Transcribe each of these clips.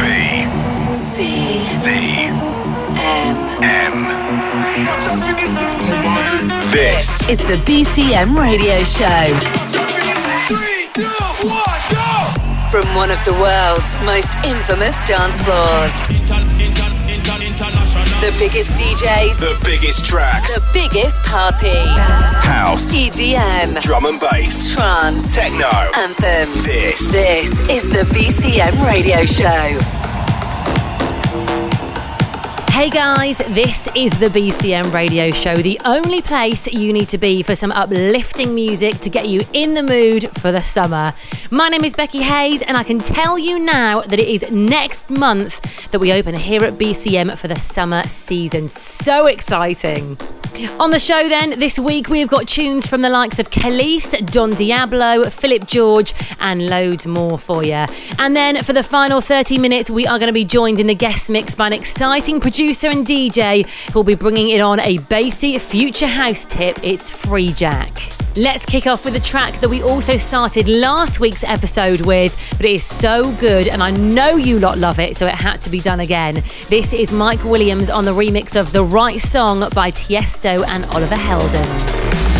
B C C M. M. This is the BCM radio show. From one of the world's most infamous dance floors. The biggest DJs, the biggest tracks. the biggest party. House, EDM, drum and bass, trance, techno. anthems. This. This is the BCM radio show. Hey guys, this is the BCM radio show, the only place you need to be for some uplifting music to get you in the mood for the summer. My name is Becky Hayes, and I can tell you now that it is next month that we open here at BCM for the summer season. So exciting! On the show, then, this week we've got tunes from the likes of Kelis, Don Diablo, Philip George, and loads more for you. And then for the final 30 minutes, we are going to be joined in the guest mix by an exciting producer and DJ who'll be bringing it on a bassy future house tip. It's Freejak. Let's kick off with a track that we also started last week's episode with, but it is so good and I know you lot love it, so it had to be done again. This is Mike Williams on the remix of The Right Song by Tiesto and Oliver Heldens.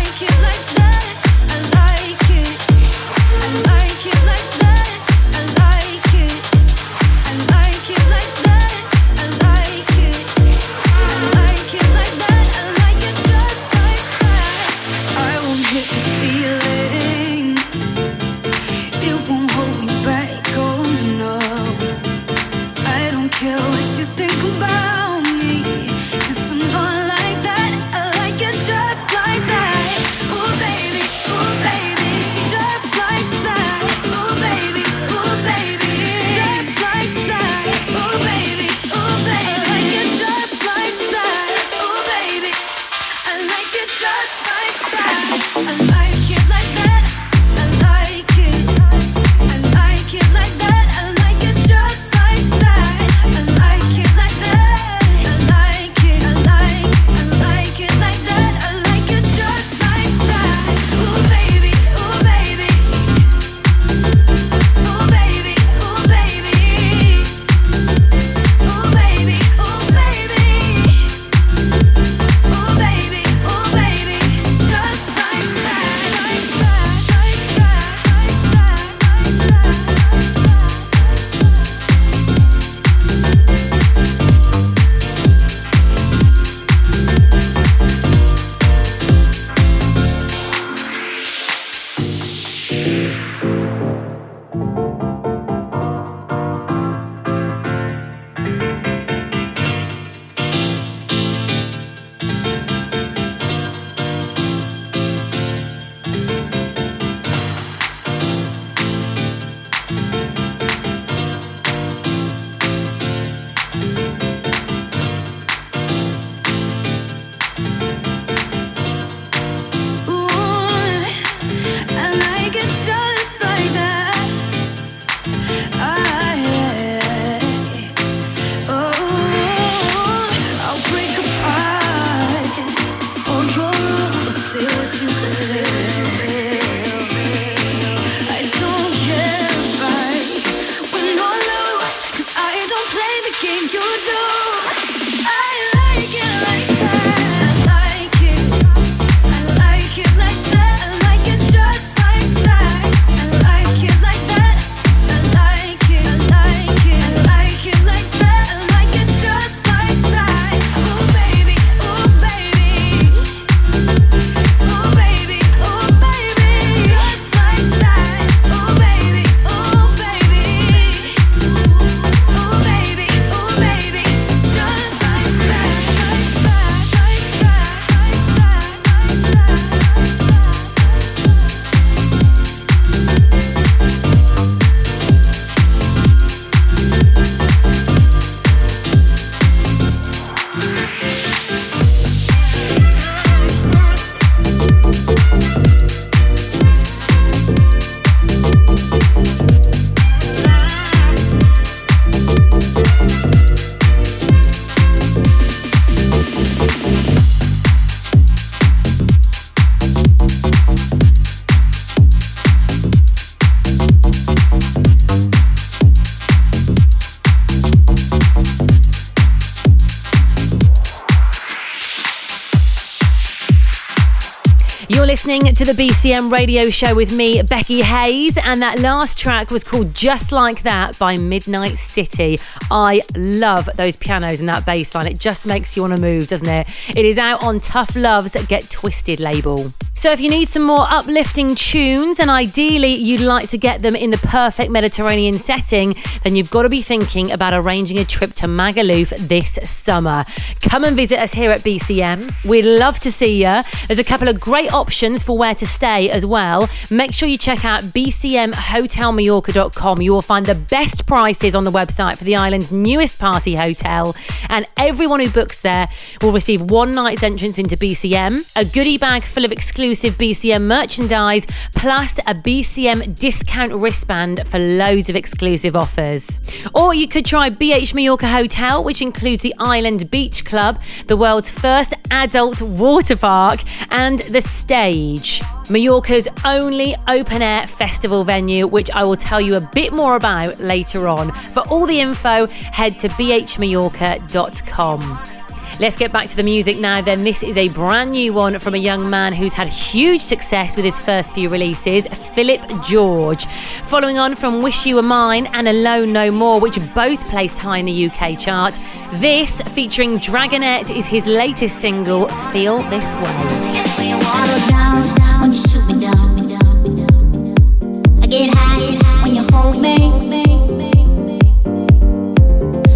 Listening to the BCM radio show with me, Becky Hayes, and that last track was called Just Like That by Midnight City. I love those pianos and that bass line. It just makes you want to move, doesn't it? It is out on Tough Love's Get Twisted label. So, if you need some more uplifting tunes and ideally you'd like to get them in the perfect Mediterranean setting, then you've got to be thinking about arranging a trip to Magaluf this summer. Come and visit us here at BCM. We'd love to see you. There's a couple of great options for where to stay as well. Make sure you check out bcmhotelmallorca.com. You will find the best prices on the website for the island's newest party hotel, and everyone who books there will receive one night's entrance into BCM, a goodie bag full of exclusive exclusive BCM merchandise, plus a BCM discount wristband for loads of exclusive offers. Or you could try BH Mallorca Hotel, which includes the Island Beach Club, the world's first adult water park, and the stage. Mallorca's only open air festival venue, which I will tell you a bit more about later on. For all the info, head to bhmallorca.com. Let's get back to the music now, then. This is a brand new one from a young man who's had huge success with his first few releases, Philip George. Following on from Wish You Were Mine and Alone No More, which both placed high in the UK chart, this, featuring Dragonette, is his latest single, Feel This Way.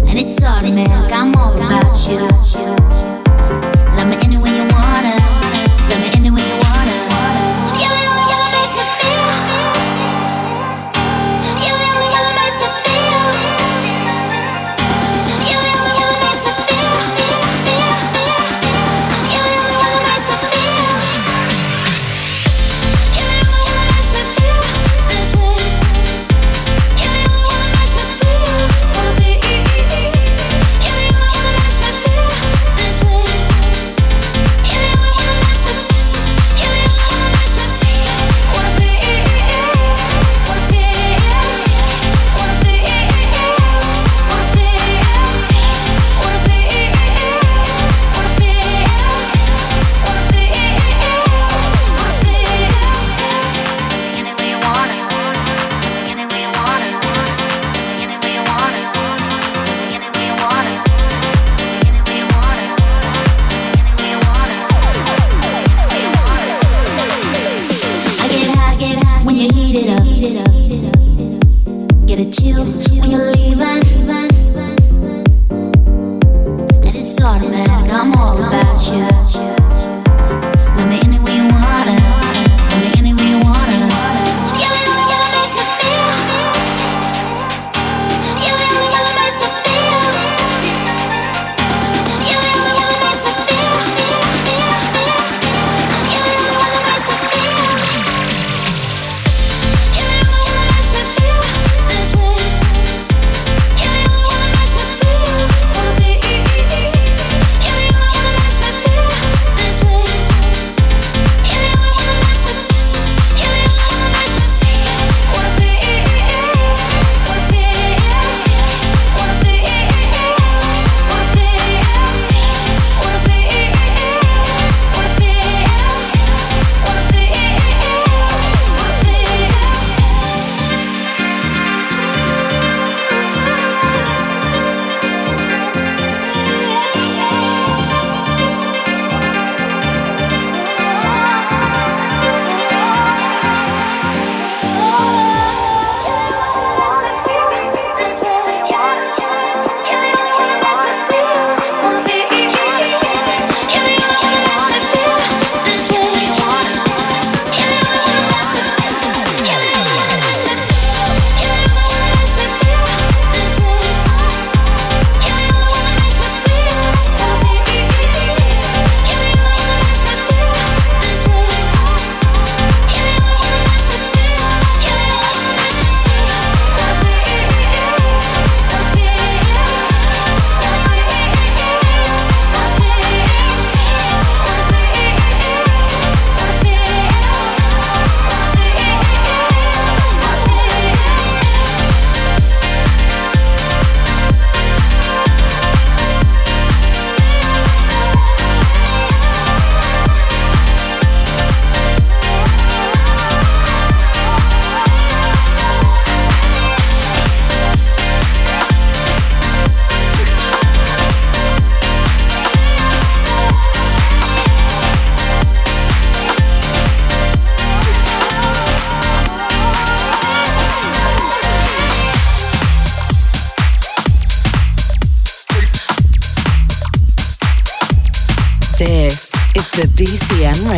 And it's automatic, I'm about you.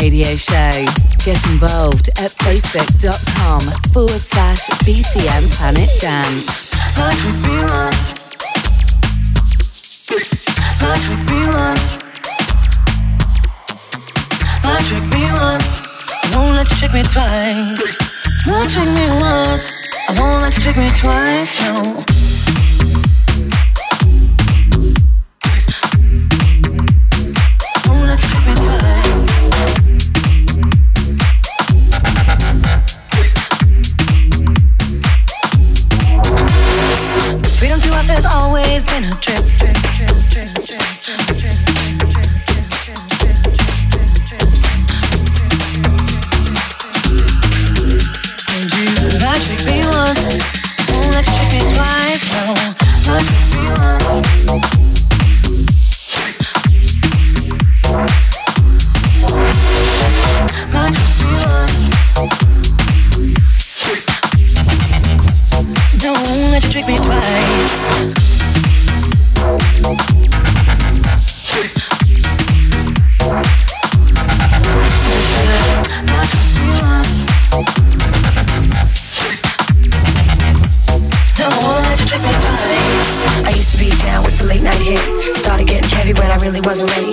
Radio Show. Get involved at facebook.com forward slash BCM Planet Dance. Trick me twice. Won't trick me once, I won't let you trick me twice. No. on a trip. When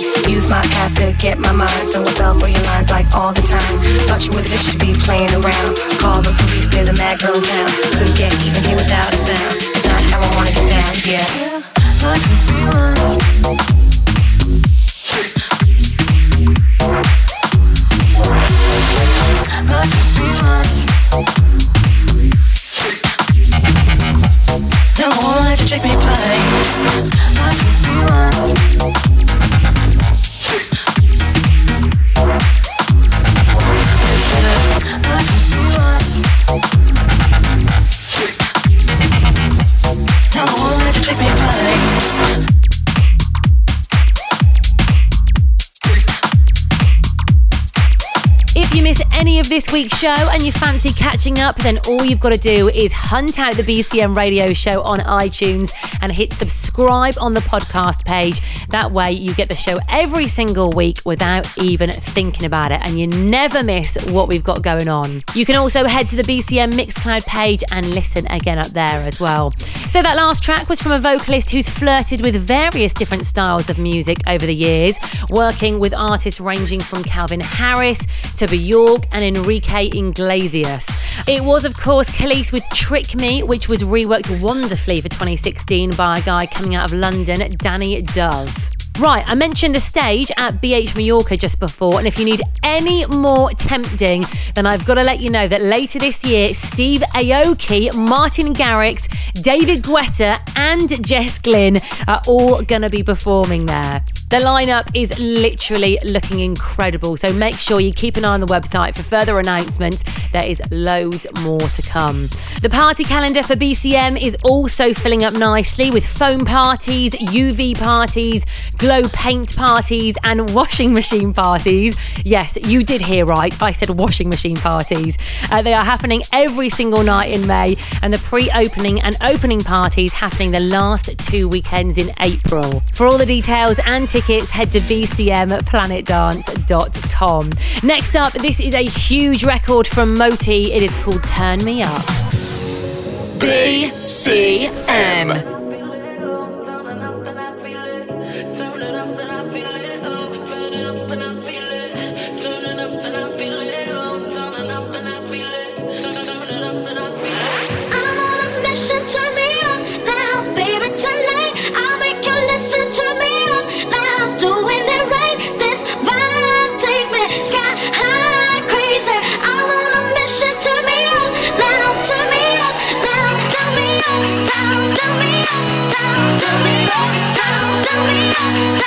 week's show and you fancy catching up, then all you've got to do is hunt out the BCM radio show on iTunes and hit subscribe on the podcast page. That way, you get the show every single week without even thinking about it, and you never miss what we've got going on. You can also head to the BCM Mixcloud page and listen again up there as well. So, that last track was from a vocalist who's flirted with various different styles of music over the years, working with artists ranging from Calvin Harris to Bjork and Enrique Iglesias. It was, of course, Kelis with Trick Me, which was reworked wonderfully for 2016 by a guy coming out of London, Danny Dove. Right, I mentioned the stage at BH Mallorca just before, and if you need any more tempting, then I've got to let you know that later this year, Steve Aoki, Martin Garrix, David Guetta, and Jess Glynne are all going to be performing there. The lineup is literally looking incredible, so make sure you keep an eye on the website for further announcements. There is loads more to come. The party calendar for BCM is also filling up nicely with foam parties, UV parties, glow paint parties, and washing machine parties. Yes, you did hear right. I said washing machine parties. Uh, they are happening every single night in May, and the pre opening and opening parties happening the last two weekends in April. For all the details and tickets, head to bcmplanetdance.com. Next up, this is a huge record from Moti. It is called Turn Me Up. BCM. Don't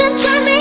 Passion turned me.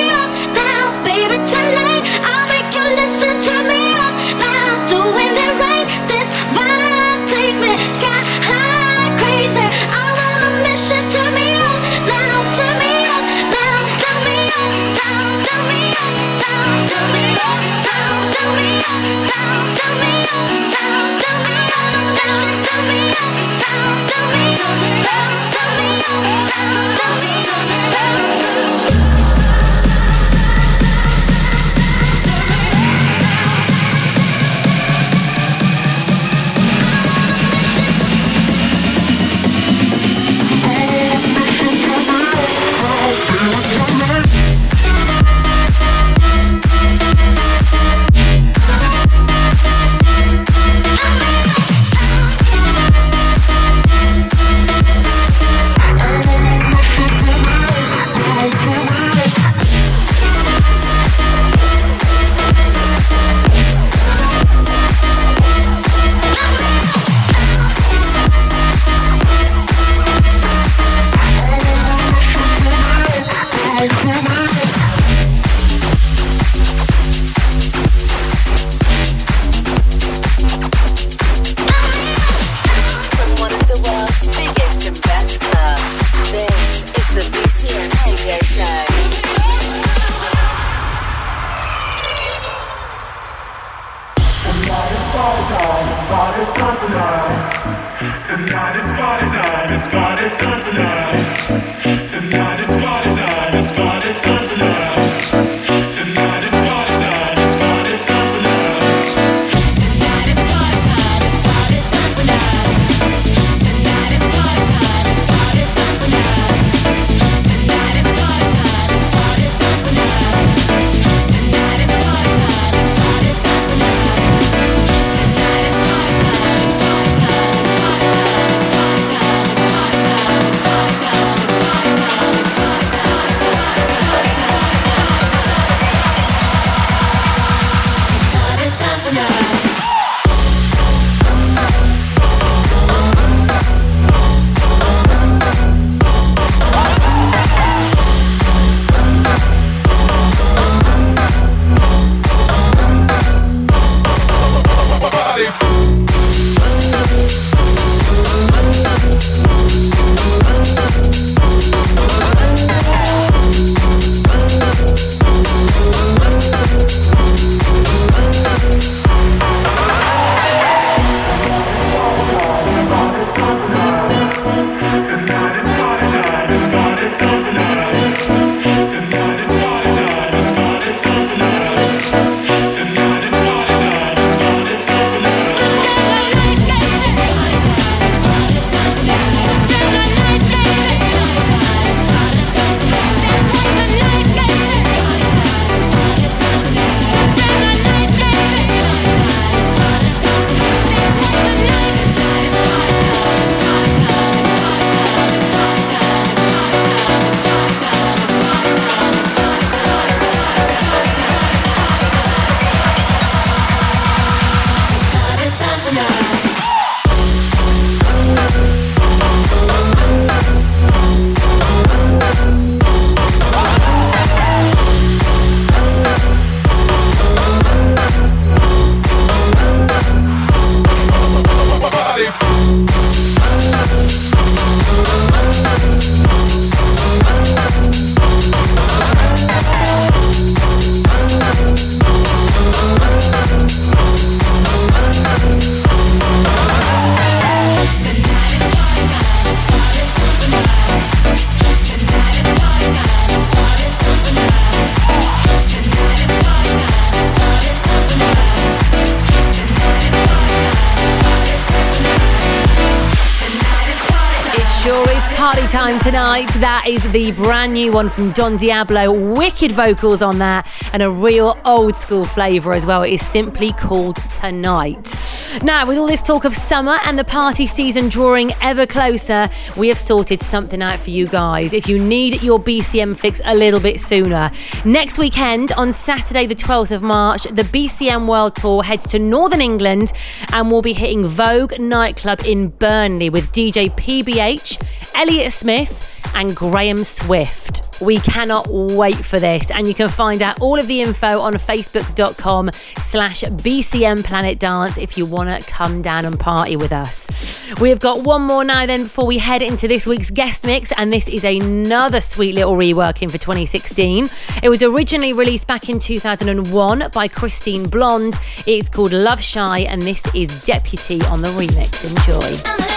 Tonight. That is the brand new one from Don Diablo. Wicked vocals on that and a real old school flavour as well. It is simply called Tonight. Now, with all this talk of summer and the party season drawing ever closer, we have sorted something out for you guys. If you need your BCM fix a little bit sooner, next weekend on Saturday, the 12th of March, the BCM World Tour heads to Northern England and we'll be hitting Vogue nightclub in Burnley with DJ PBH, Elliott Smith, and Graham Swift. We cannot wait for this, and you can find out all of the info on facebook.com slash BCM Planet Dance if you want to come down and party with us. We've got one more now then before we head into this week's guest mix, and this is another sweet little reworking for 2016. It was originally released back in 2001 by Kristine Blond. It's called Love Shy, and this is Deputy on the remix. Enjoy.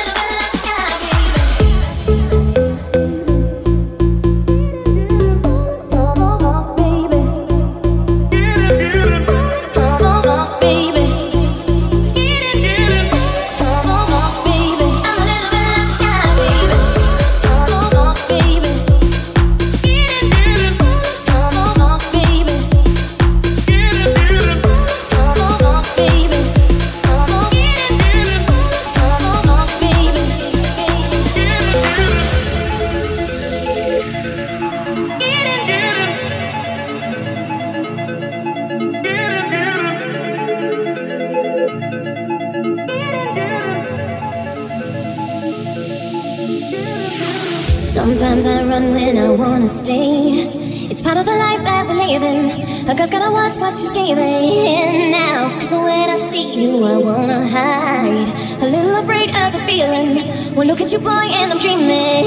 Watch what she's giving now. Cause when I see you, I wanna hide. A little afraid of the feeling. Well, look at you, boy, and I'm dreaming.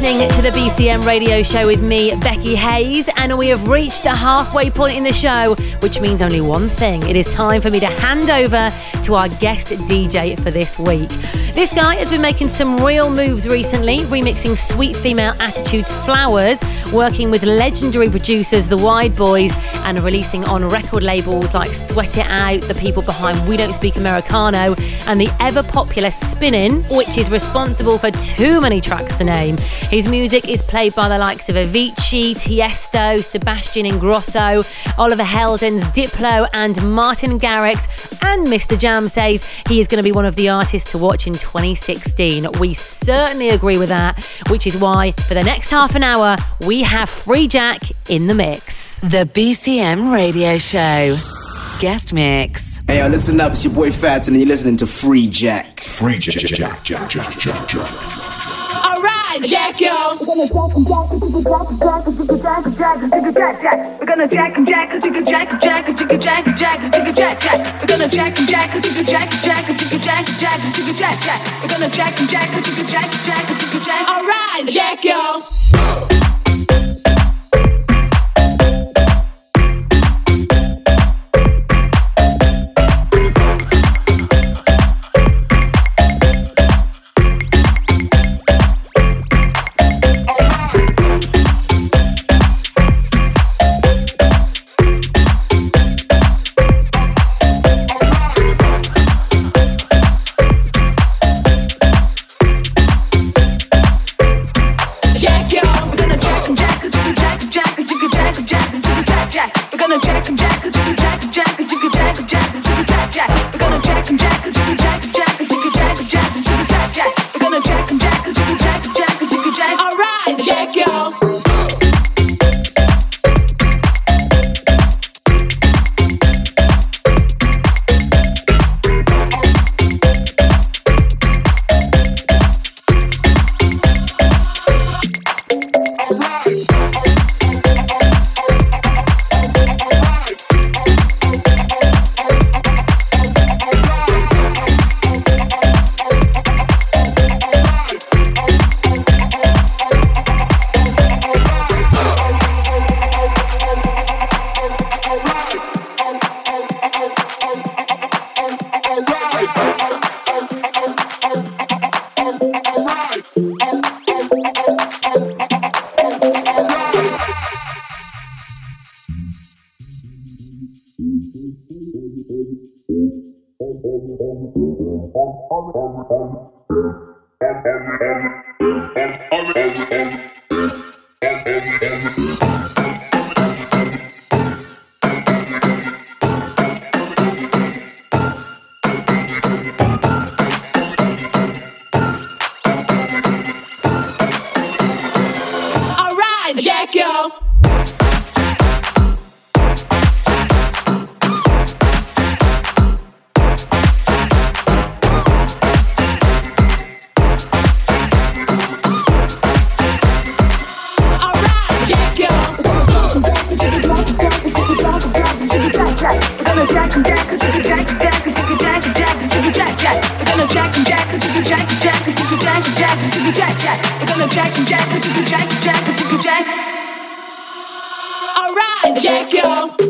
To the BCM radio show with me, Becky Hayes, and we have reached the halfway point in the show, which means only one thing. It is time for me to hand over to our guest DJ for this week. This guy has been making some real moves recently, remixing Sweet Female Attitude's Flowers, working with legendary producers The Wideboys, and releasing on record labels like Sweat It Out, the people behind We Don't Speak Americano, and the ever popular Spinnin', which is responsible for too many tracks to name. His music is played by the likes of Avicii, Tiesto, Sebastian Ingrosso, Oliver Heldens, Diplo, and Martin Garrix. And MistaJam says he is going to be one of the artists to watch in 2016. We certainly agree with that, which is why for the next half an hour, we have Freejak in the mix. The BCM Radio Show. Guest mix. Hey, yo, listen up. It's your boy Fats, and you're listening to Freejak. Free Jack, Jack, Jack, Jack, Jack, Jack. Jack, yo. We're gonna jack and jack, jigga jack, jack, jigga jack, jack, jigga jack, jack. We're gonna jack and jack, jigga jack, jack, jigga jack, jack, jigga jack, jack. We're gonna jack and jack, jigga jack, jack, jigga jack. All right, Jack, yo. jack, we're gonna jack jack, jack, jack, jack and jack, jiggy jack and jack, jiggy jack jack, we're gonna jack and jack. Jack, yo.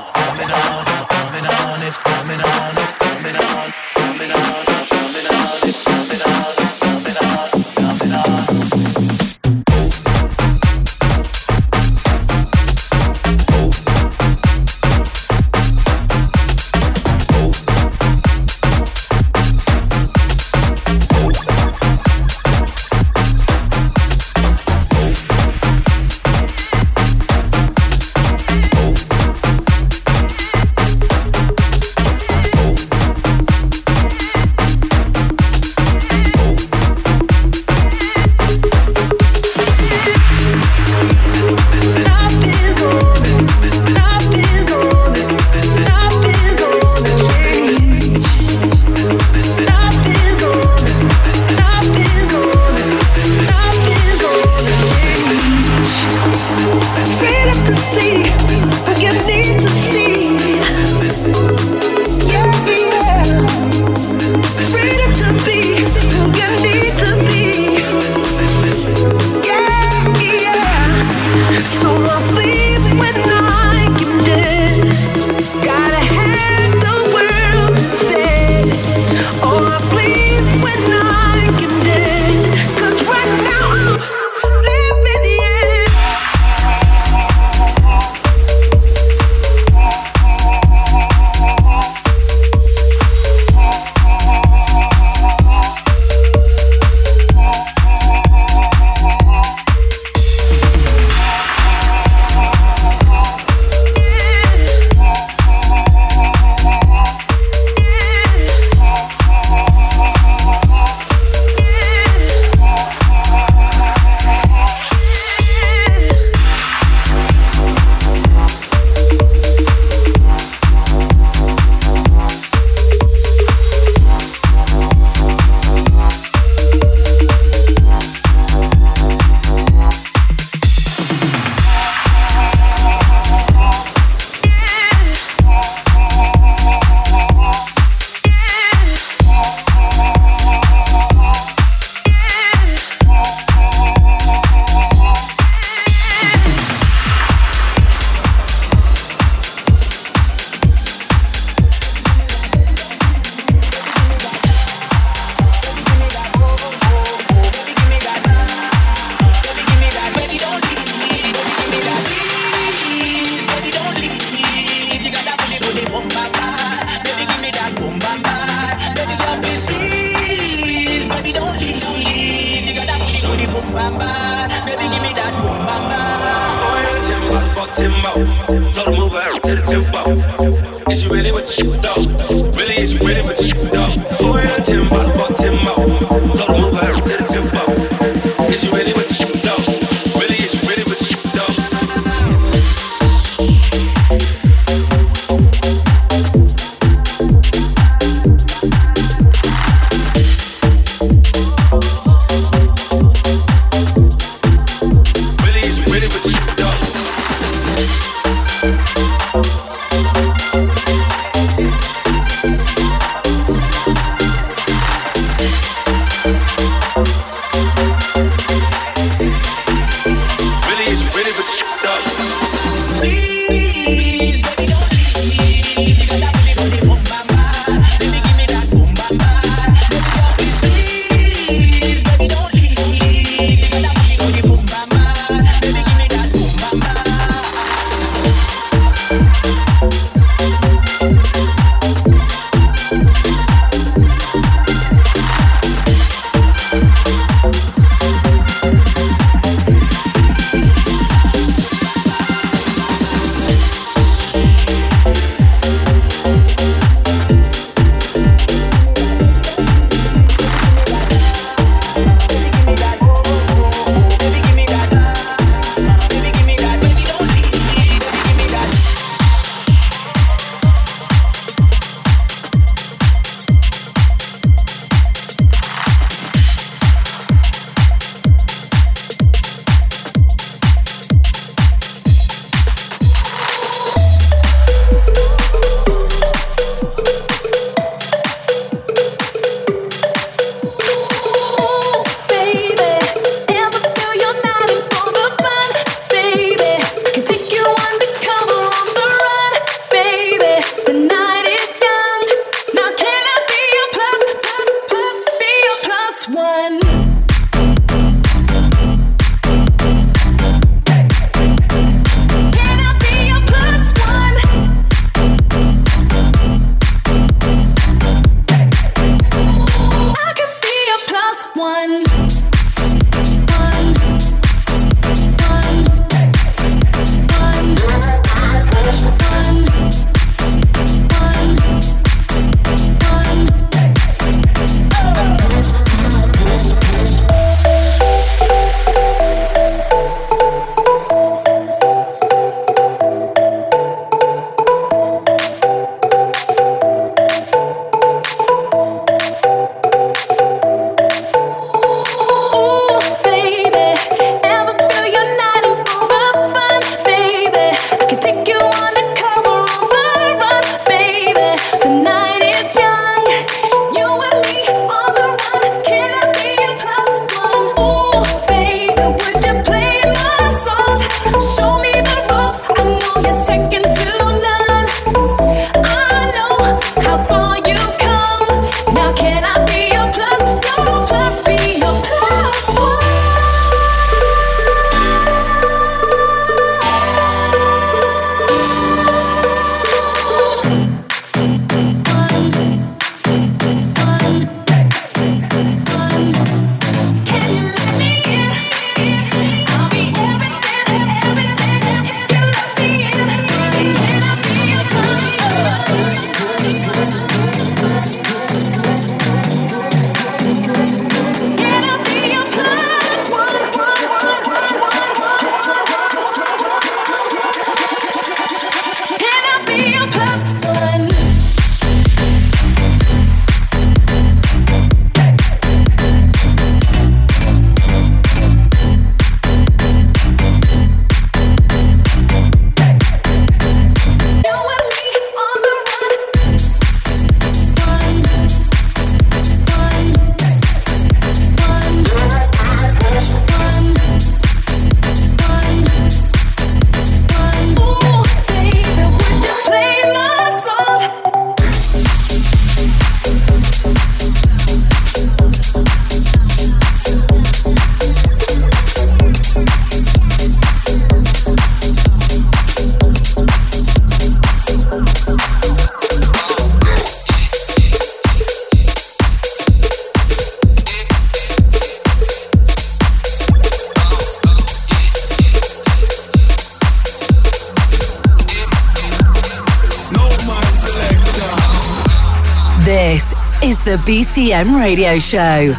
The BCM Radio Show.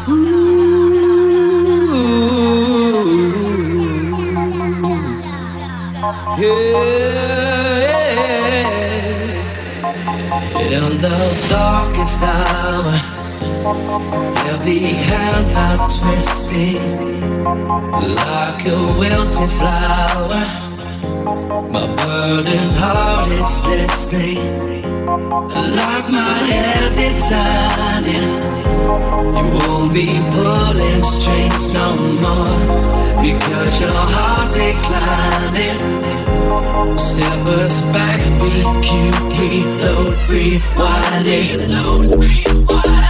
Yeah. In the darkest hour, heavy hands are twisting like a wilted flower. My burdened heart is listening, like my head deciding. You won't be pulling strings no more because your heart declining. Step us back, recue, reload, rewind it.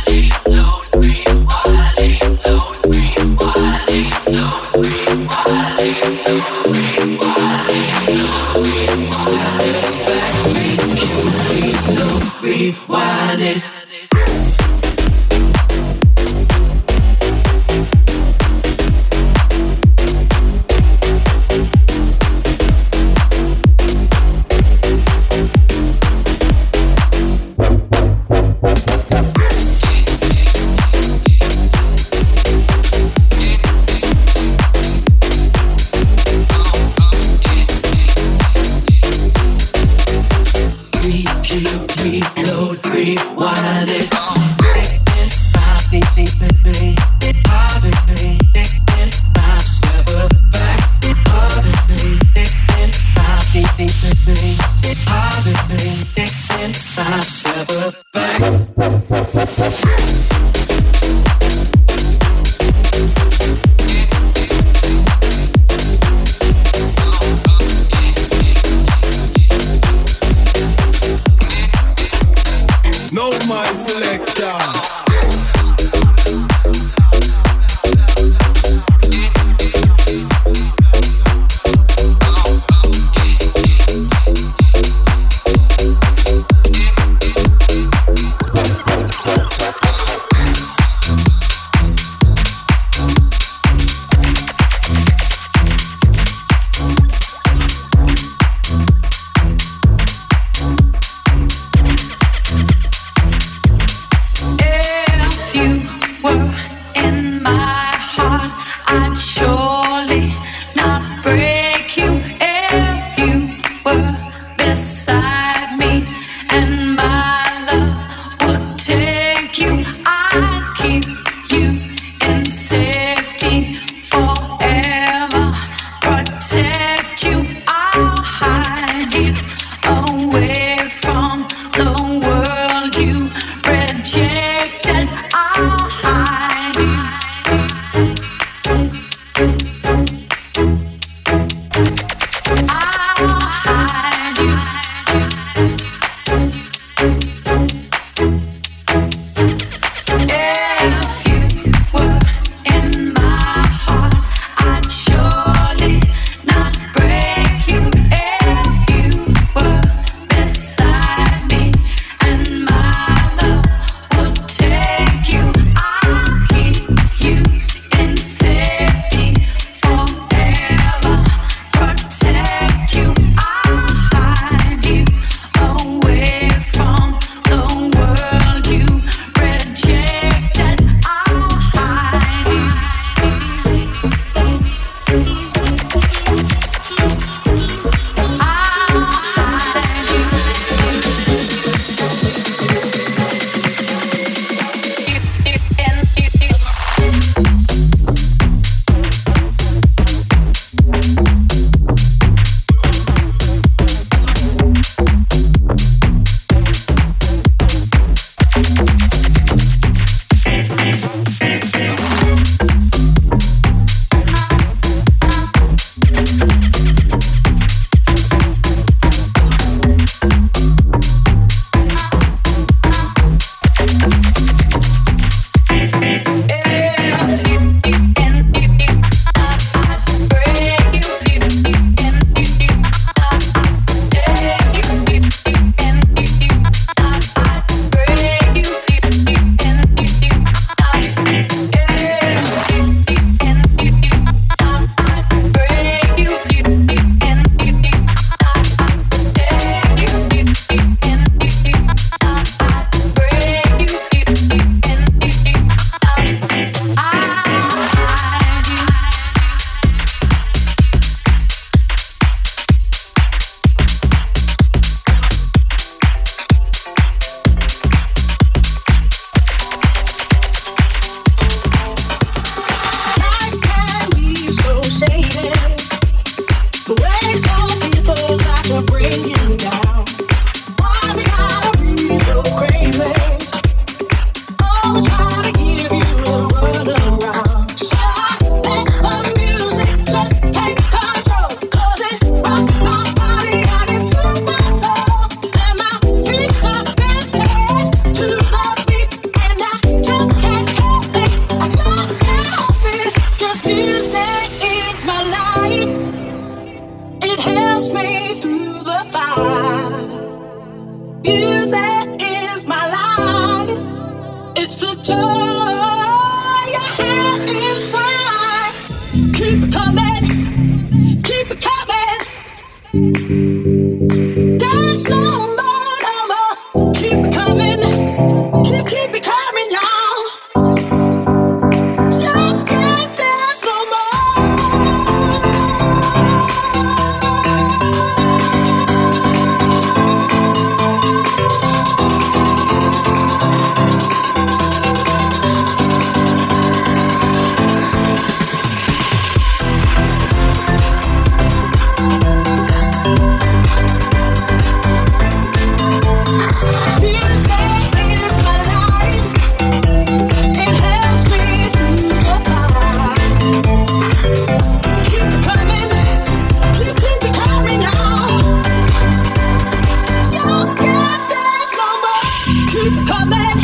coming,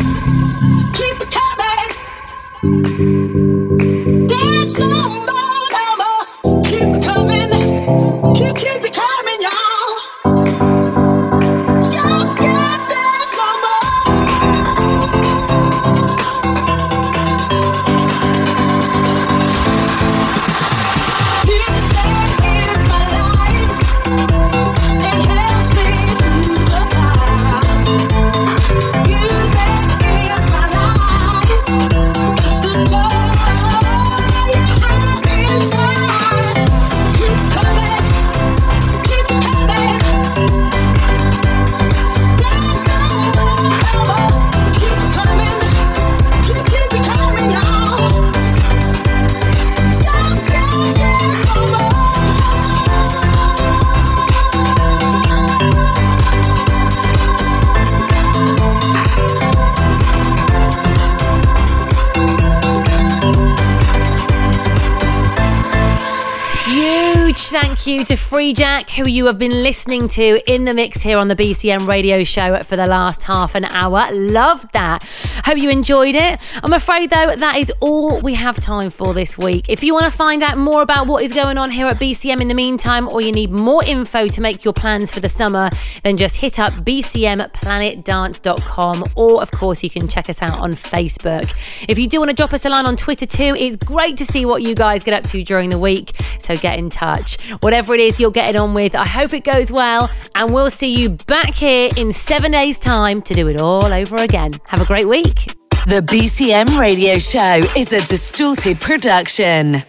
keep it coming. You to Freejak, who you have been listening to in the mix here on the BCM radio show for the last half an hour. Love that. Hope you enjoyed it. I'm afraid, though, that is all we have time for this week. If you want to find out more about what is going on here at BCM in the meantime, or you need more info to make your plans for the summer, then just hit up bcmplanetdance.com, or of course, you can check us out on Facebook. If you do want to drop us a line on Twitter too, it's great to see what you guys get up to during the week. So get in touch. Whatever it is you're getting on with, I hope it goes well, and we'll see you back here in seven days' time to do it all over again. Have a great week. The BCM Radio Show is a distorted production.